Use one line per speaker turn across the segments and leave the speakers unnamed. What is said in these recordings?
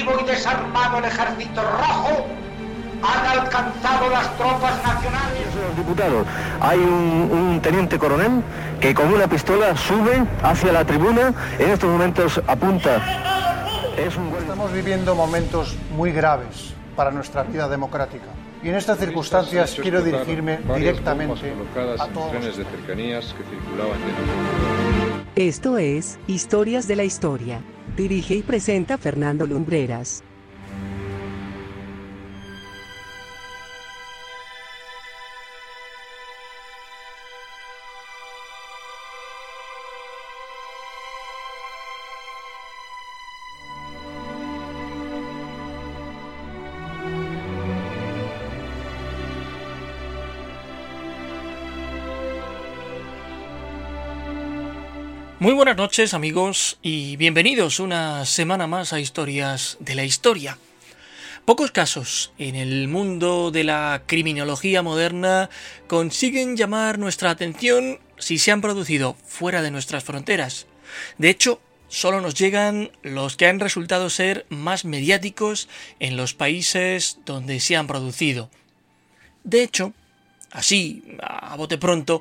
reactivo y desarmado el ejército rojo, han alcanzado las tropas nacionales.
Diputados, hay un, teniente coronel que con una pistola sube hacia la tribuna, en estos momentos apunta.
Estamos viviendo momentos muy graves para nuestra vida democrática. Y en estas circunstancias quiero dirigirme directamente a todos. De cercanías que circulaban
Esto es Historias de la Historia. Dirige y presenta Fernando Lumbreras.
Muy buenas noches amigos y bienvenidos una semana más a Historias de la Historia. Pocos casos en el mundo de la criminología moderna consiguen llamar nuestra atención si se han producido fuera de nuestras fronteras. De hecho, solo nos llegan los que han resultado ser más mediáticos en los países donde se han producido. De hecho, así, a bote pronto,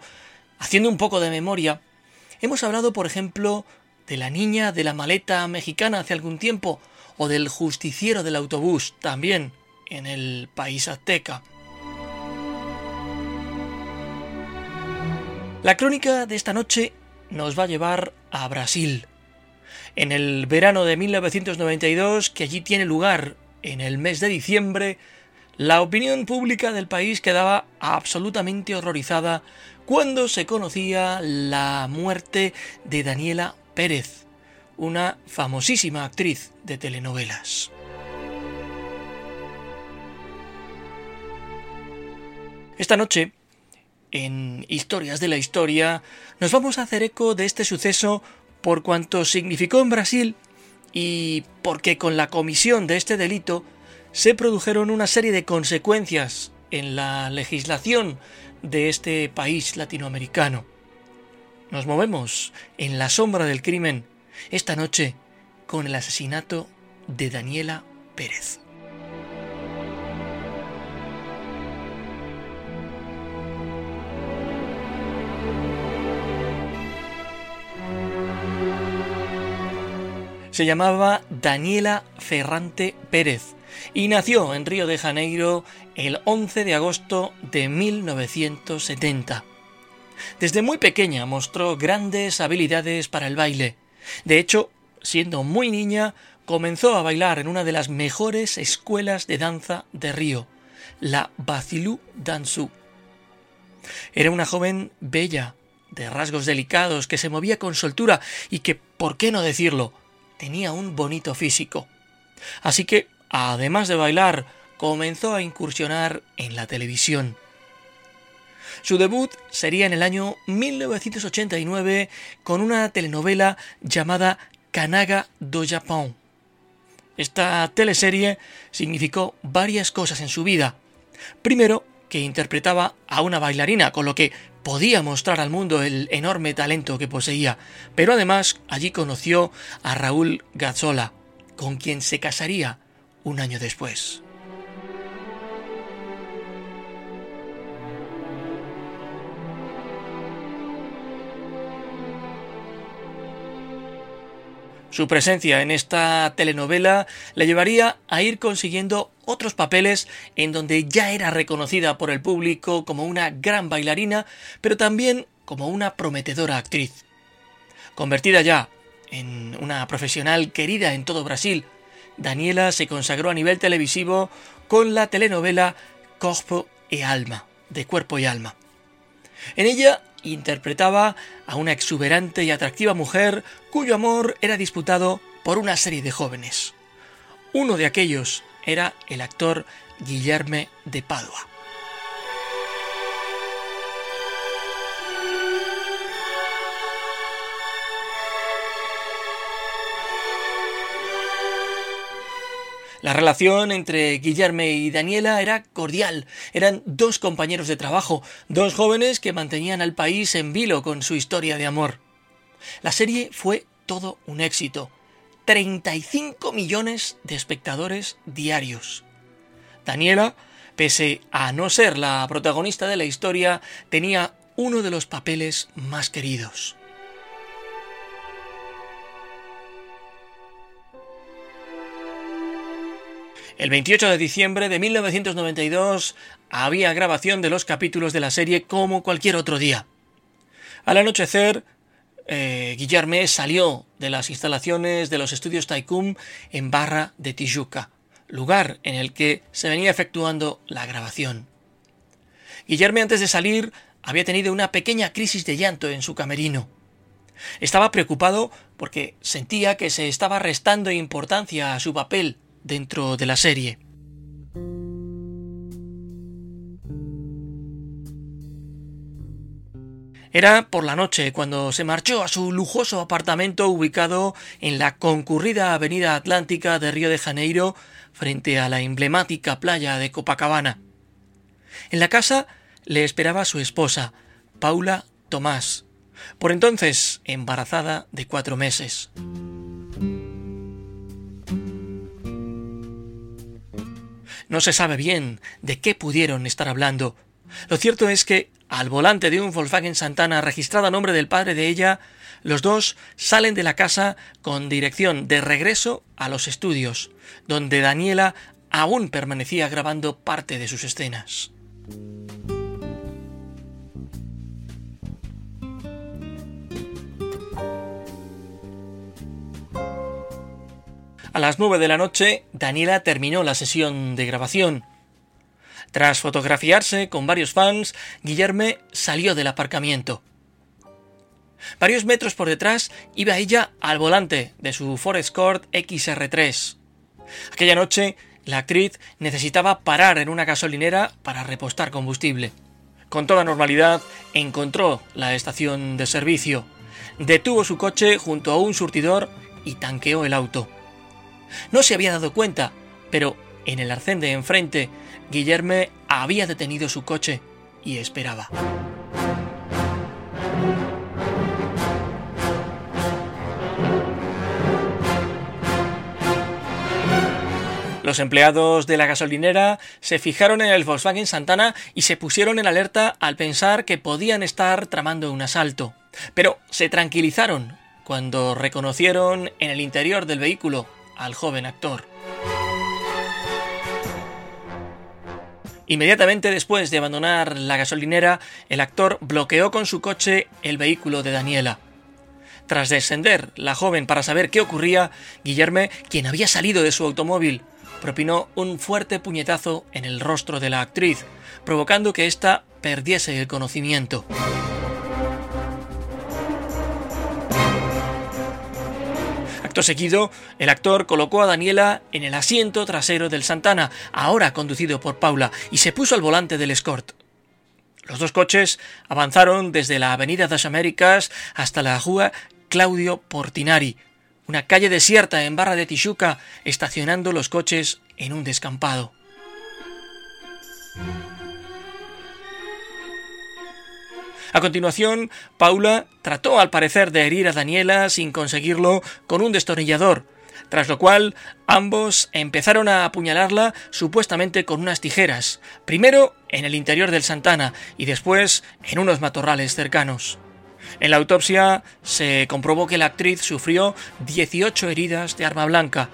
haciendo un poco de memoria, Hemos hablado, por ejemplo, de la niña de la maleta mexicana hace algún tiempo, o del justiciero del autobús, también en el país azteca. La crónica de esta noche nos va a llevar a Brasil. En el verano de 1992, que allí tiene lugar en el mes de diciembre, la opinión pública del país quedaba absolutamente horrorizada cuando se conocía la muerte de Daniela Pérez, una famosísima actriz de telenovelas. Esta noche, en Historias de la Historia, nos vamos a hacer eco de este suceso por cuanto significó en Brasil y porque con la comisión de este delito se produjeron una serie de consecuencias en la legislación de este país latinoamericano. Nos movemos en la sombra del crimen esta noche con el asesinato de Daniela Pérez. Se llamaba Daniela Ferrante Pérez y nació en Río de Janeiro el 11 de agosto de 1970. Desde muy pequeña mostró grandes habilidades para el baile. De hecho, siendo muy niña, comenzó a bailar en una de las mejores escuelas de danza de Río, la Bacilú Dansu. Era una joven bella, de rasgos delicados, que se movía con soltura y que, por qué no decirlo, tenía un bonito físico. Así que además de bailar, comenzó a incursionar en la televisión. Su debut sería en el año 1989 con una telenovela llamada Kanaga do Japón. Esta teleserie significó varias cosas en su vida. Primero, que interpretaba a una bailarina, con lo que podía mostrar al mundo el enorme talento que poseía, pero además allí conoció a Raúl Gazzola, con quien se casaría un año después. Su presencia en esta telenovela le llevaría a ir consiguiendo otros papeles en donde ya era reconocida por el público como una gran bailarina, pero también como una prometedora actriz. Convertida ya en una profesional querida en todo Brasil, Daniela se consagró a nivel televisivo con la telenovela Corpo e Alma, de cuerpo y alma. En ella interpretaba a una exuberante y atractiva mujer cuyo amor era disputado por una serie de jóvenes. Uno de aquellos era el actor Guillerme de Padua. La relación entre Guillerme y Daniela era cordial. Eran dos compañeros de trabajo, dos jóvenes que mantenían al país en vilo con su historia de amor. La serie fue todo un éxito, 35 millones de espectadores diarios. Daniela, pese a no ser la protagonista de la historia, tenía uno de los papeles más queridos. El 28 de diciembre de 1992 había grabación de los capítulos de la serie como cualquier otro día. Al anochecer, eh, salió de las instalaciones de los estudios Taikum en Barra de Tijuca, lugar en el que se venía efectuando la grabación. Guillerme antes de salir había tenido una pequeña crisis de llanto en su camerino. Estaba preocupado porque sentía que se estaba restando importancia a su papel dentro de la serie. Era por la noche cuando se marchó a su lujoso apartamento ubicado en la concurrida avenida atlántica de Río de Janeiro frente a la emblemática playa de Copacabana. En la casa le esperaba su esposa, Paula Tomás, por entonces embarazada de cuatro meses. No se sabe bien de qué pudieron estar hablando. Lo cierto es que, al volante de un Volkswagen Santana registrado a nombre del padre de ella, los dos salen de la casa con dirección de regreso a los estudios, donde Daniela aún permanecía grabando parte de sus escenas. A las nueve de la noche, Daniela terminó la sesión de grabación. Tras fotografiarse con varios fans, Guillerme salió del aparcamiento. Varios metros por detrás iba ella al volante de su Ford Escort XR3. Aquella noche, la actriz necesitaba parar en una gasolinera para repostar combustible. Con toda normalidad, encontró la estación de servicio, detuvo su coche junto a un surtidor y tanqueó el auto. No se había dado cuenta, pero en el arcén de enfrente, Guillerme había detenido su coche y esperaba. Los empleados de la gasolinera se fijaron en el Volkswagen Santana y se pusieron en alerta al pensar que podían estar tramando un asalto. Pero se tranquilizaron cuando reconocieron en el interior del vehículo al joven actor. Inmediatamente después de abandonar la gasolinera, el actor bloqueó con su coche el vehículo de Daniela. Tras descender la joven para saber qué ocurría, Guillerme, quien había salido de su automóvil, propinó un fuerte puñetazo en el rostro de la actriz, provocando que ésta perdiese el conocimiento. Acto seguido, el actor colocó a Daniela en el asiento trasero del Santana, ahora conducido por Paula, y se puso al volante del Escort. Los dos coches avanzaron desde la Avenida das Américas hasta la Rua Claudio Portinari, una calle desierta en Barra de Tijuca, estacionando los coches en un descampado. A continuación, Paula trató al parecer de herir a Daniela sin conseguirlo con un destornillador, tras lo cual ambos empezaron a apuñalarla supuestamente con unas tijeras, primero en el interior del Santana y después en unos matorrales cercanos. En la autopsia se comprobó que la actriz sufrió 18 heridas de arma blanca,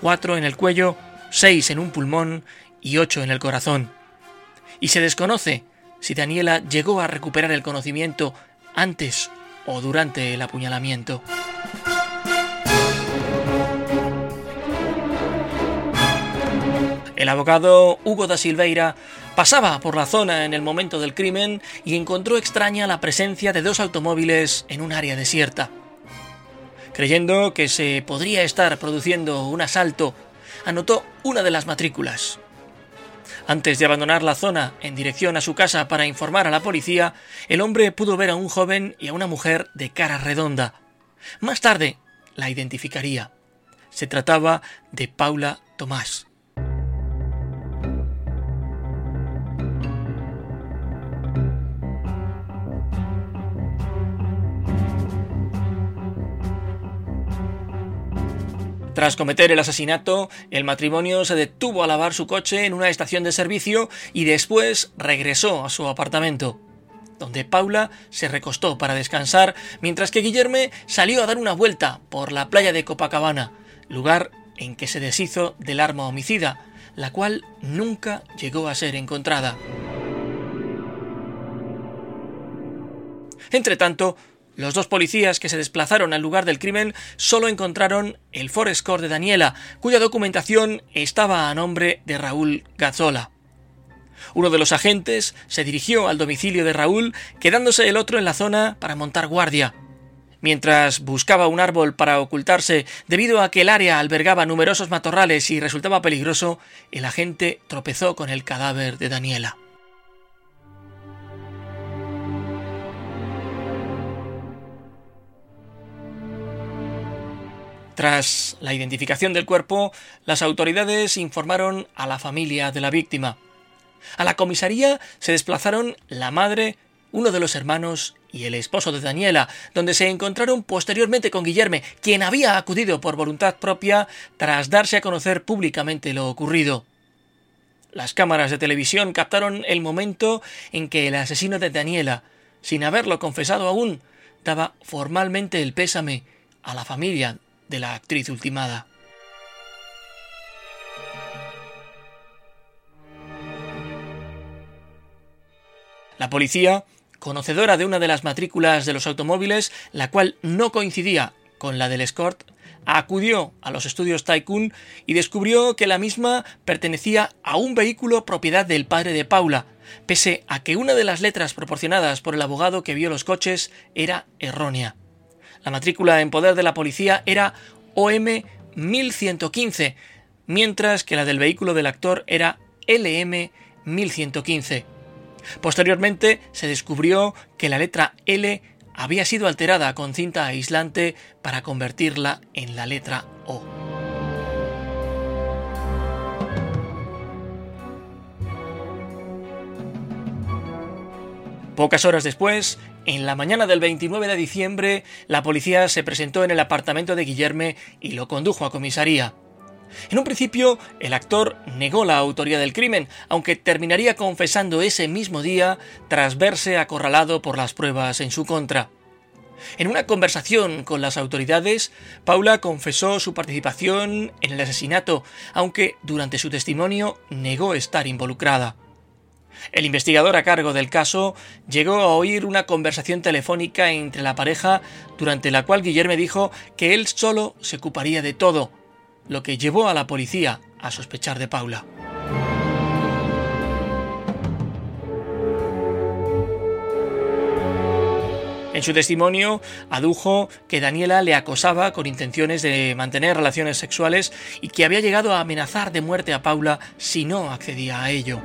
4 en el cuello, 6 en un pulmón y 8 en el corazón. Y se desconoce si Daniela llegó a recuperar el conocimiento antes o durante el apuñalamiento. El abogado Hugo da Silveira pasaba por la zona en el momento del crimen y encontró extraña la presencia de dos automóviles en un área desierta. Creyendo que se podría estar produciendo un asalto, anotó una de las matrículas. Antes de abandonar la zona en dirección a su casa para informar a la policía, el hombre pudo ver a un joven y a una mujer de cara redonda. Más tarde la identificaría. Se trataba de Paula Tomás. Tras cometer el asesinato, el matrimonio se detuvo a lavar su coche en una estación de servicio y después regresó a su apartamento, donde Paula se recostó para descansar, mientras que Guillerme salió a dar una vuelta por la playa de Copacabana, lugar en que se deshizo del arma homicida, la cual nunca llegó a ser encontrada. Entretanto, los dos policías que se desplazaron al lugar del crimen solo encontraron el Forescore de Daniela, cuya documentación estaba a nombre de Raúl Gazzola. Uno de los agentes se dirigió al domicilio de Raúl, quedándose el otro en la zona para montar guardia. Mientras buscaba un árbol para ocultarse debido a que el área albergaba numerosos matorrales y resultaba peligroso, el agente tropezó con el cadáver de Daniela. Tras la identificación del cuerpo, las autoridades informaron a la familia de la víctima. A la comisaría se desplazaron la madre, uno de los hermanos y el esposo de Daniela, donde se encontraron posteriormente con Guillerme, quien había acudido por voluntad propia tras darse a conocer públicamente lo ocurrido. Las cámaras de televisión captaron el momento en que el asesino de Daniela, sin haberlo confesado aún, daba formalmente el pésame a la familia de la actriz ultimada. La policía, conocedora de una de las matrículas de los automóviles, la cual no coincidía con la del Escort, acudió a los estudios Tycoon y descubrió que la misma pertenecía a un vehículo propiedad del padre de Paula, pese a que una de las letras proporcionadas por el abogado que vio los coches era errónea. La matrícula en poder de la policía era OM 1115, mientras que la del vehículo del actor era LM 1115. Posteriormente se descubrió que la letra L había sido alterada con cinta aislante para convertirla en la letra O. Pocas horas después, en la mañana del 29 de diciembre, la policía se presentó en el apartamento de Guillerme y lo condujo a comisaría. En un principio, el actor negó la autoría del crimen, aunque terminaría confesando ese mismo día tras verse acorralado por las pruebas en su contra. En una conversación con las autoridades, Paula confesó su participación en el asesinato, aunque durante su testimonio negó estar involucrada. El investigador a cargo del caso llegó a oír una conversación telefónica entre la pareja durante la cual Guillermo dijo que él solo se ocuparía de todo, lo que llevó a la policía a sospechar de Paula. En su testimonio adujo que Daniela le acosaba con intenciones de mantener relaciones sexuales y que había llegado a amenazar de muerte a Paula si no accedía a ello.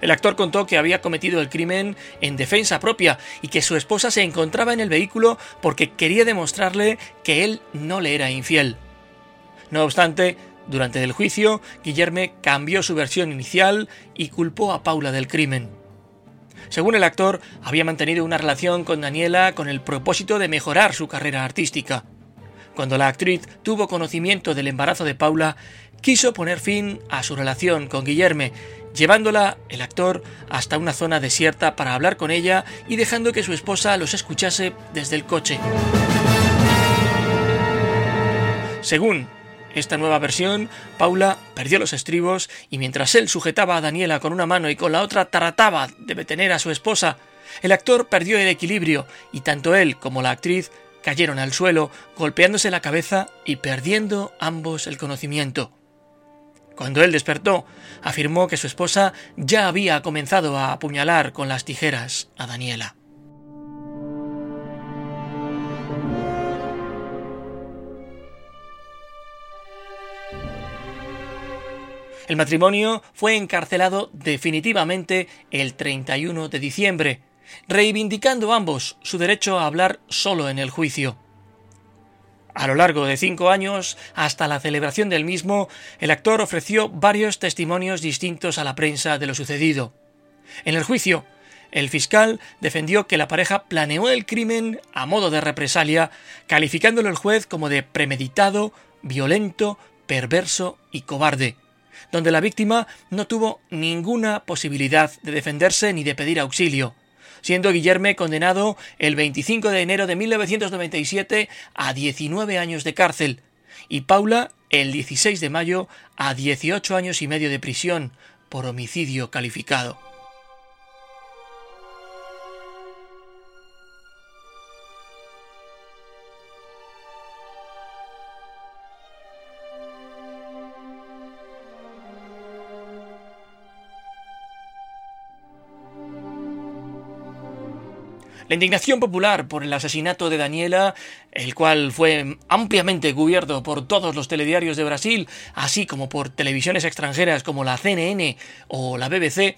El actor contó que había cometido el crimen en defensa propia y que su esposa se encontraba en el vehículo porque quería demostrarle que él no le era infiel. No obstante, durante el juicio, Guillerme cambió su versión inicial y culpó a Paula del crimen. Según el actor, había mantenido una relación con Daniela con el propósito de mejorar su carrera artística. Cuando la actriz tuvo conocimiento del embarazo de Paula, quiso poner fin a su relación con Guillerme llevándola el actor hasta una zona desierta para hablar con ella y dejando que su esposa los escuchase desde el coche. Según esta nueva versión, Paula perdió los estribos y mientras él sujetaba a Daniela con una mano y con la otra trataba de detener a su esposa, el actor perdió el equilibrio y tanto él como la actriz cayeron al suelo, golpeándose la cabeza y perdiendo ambos el conocimiento. Cuando él despertó, afirmó que su esposa ya había comenzado a apuñalar con las tijeras a Daniela. El matrimonio fue encarcelado definitivamente el 31 de diciembre, reivindicando ambos su derecho a hablar solo en el juicio. A lo largo de cinco años, hasta la celebración del mismo, el actor ofreció varios testimonios distintos a la prensa de lo sucedido. En el juicio, El fiscal defendió que la pareja planeó el crimen a modo de represalia, calificándolo el juez como de premeditado, violento, perverso y cobarde, donde la víctima no tuvo ninguna posibilidad de defenderse ni de pedir auxilio, siendo Guillerme condenado el 25 de enero de 1997 a 19 años de cárcel y Paula el 16 de mayo a 18 años y medio de prisión por homicidio calificado. La indignación popular por el asesinato de Daniela, el cual fue ampliamente cubierto por todos los telediarios de Brasil, así como por televisiones extranjeras como la CNN o la BBC,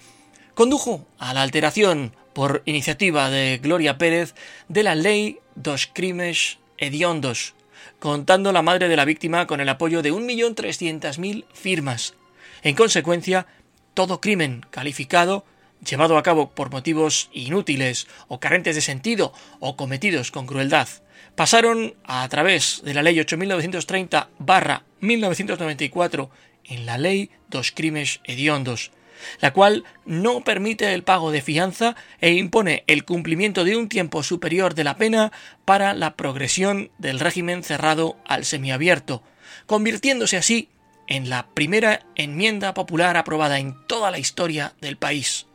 condujo a la alteración, por iniciativa de Gloria Pérez, de la ley dos crimes hediondos, contando la madre de la víctima con el apoyo de 1.300.000 firmas. En consecuencia, todo crimen calificado llevado a cabo por motivos inútiles o carentes de sentido o cometidos con crueldad, pasaron a través de la Ley 8.930-1994 en la Ley dos Crímenes Hediondos, la cual no permite el pago de fianza e impone el cumplimiento de un tiempo superior de la pena para la progresión del régimen cerrado al semiabierto, convirtiéndose así en la primera enmienda popular aprobada en toda la historia del país.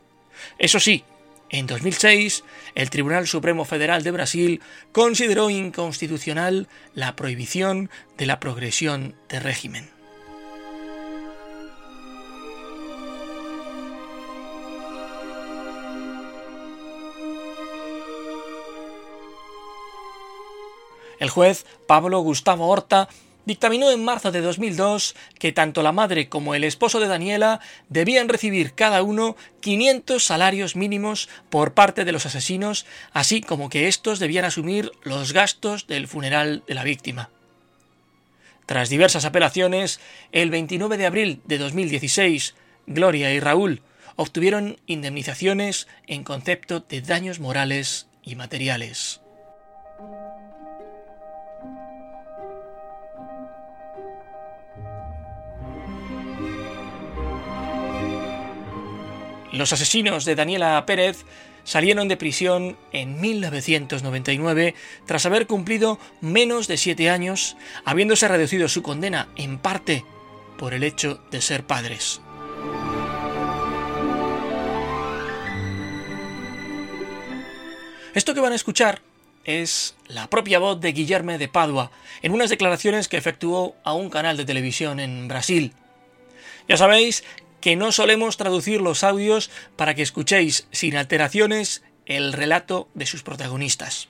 Eso sí, en 2006, el Tribunal Supremo Federal de Brasil consideró inconstitucional la prohibición de la progresión de régimen. El juez Pablo Gustavo Horta dictaminó en marzo de 2002 que tanto la madre como el esposo de Daniela debían recibir cada uno 500 salarios mínimos por parte de los asesinos, así como que estos debían asumir los gastos del funeral de la víctima. Tras diversas apelaciones, el 29 de abril de 2016, Gloria y Raúl obtuvieron indemnizaciones en concepto de daños morales y materiales. Los asesinos de Daniela Pérez salieron de prisión en 1999 tras haber cumplido menos de siete años, habiéndose reducido su condena en parte por el hecho de ser padres. Esto que van a escuchar es la propia voz de Guillerme de Padua en unas declaraciones que efectuó a un canal de televisión en Brasil. Ya sabéis que no solemos traducir los audios para que escuchéis sin alteraciones el relato de sus protagonistas.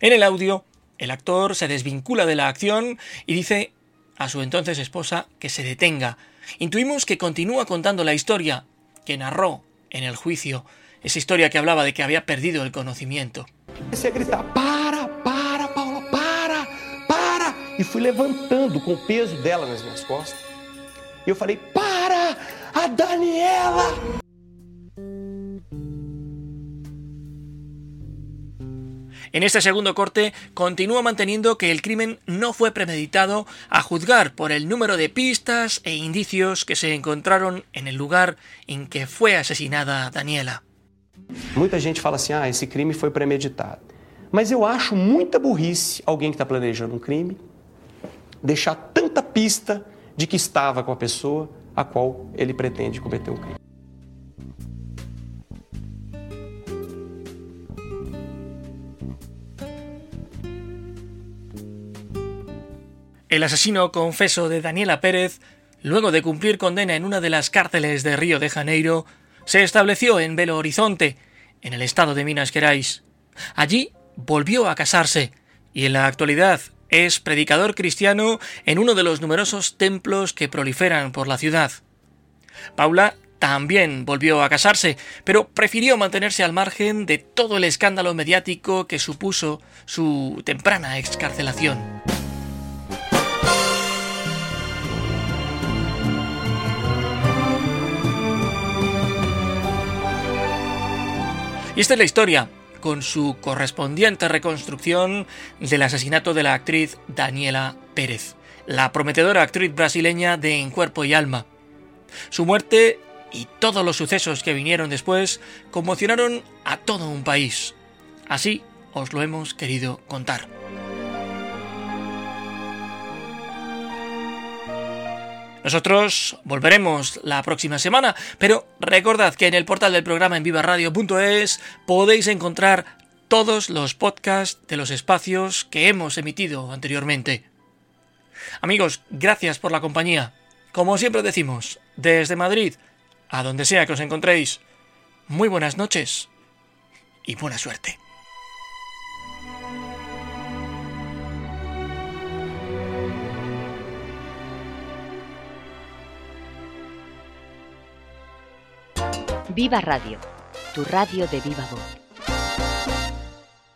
En el audio, el actor se desvincula de la acción y dice a su entonces esposa que se detenga. Intuimos que continúa contando la historia que narró en el juicio, esa historia que hablaba de que había perdido el conocimiento.
a gritar: Para, para, Paula, para, para! Y fui levantando con peso dela nas minhas costas. E eu falei: Para! A Daniela.
En este segundo corte continúa manteniendo que el crimen no fue premeditado a juzgar por el número de pistas e indicios que se encontraron en el lugar en que fue asesinada Daniela.
Muita gente fala assim: ah, esse crime foi premeditado. Mas eu acho muita burrice alguém que está planejando um crime deixar tanta pista de que estava com a pessoa a qual ele pretende cometer um crime.
El asesino confeso de Daniela Pérez, luego de cumplir condena en una de las cárceles de Río de Janeiro, se estableció en Belo Horizonte, en el estado de Minas Gerais. Allí volvió a casarse y en la actualidad es predicador cristiano en uno de los numerosos templos que proliferan por la ciudad. Paula también volvió a casarse, pero prefirió mantenerse al margen de todo el escándalo mediático que supuso su temprana excarcelación. Y esta es la historia, con su correspondiente reconstrucción del asesinato de la actriz Daniela Pérez, la prometedora actriz brasileña de En Cuerpo y Alma. Su muerte y todos los sucesos que vinieron después conmocionaron a todo un país. Así os lo hemos querido contar. Nosotros volveremos la próxima semana, pero recordad que en el portal del programa en vivaradio.es podéis encontrar todos los podcasts de los espacios que hemos emitido anteriormente. Amigos, gracias por la compañía. Como siempre decimos, desde Madrid, a donde sea que os encontréis, muy buenas noches y buena suerte.
Viva Radio, tu radio de viva voz.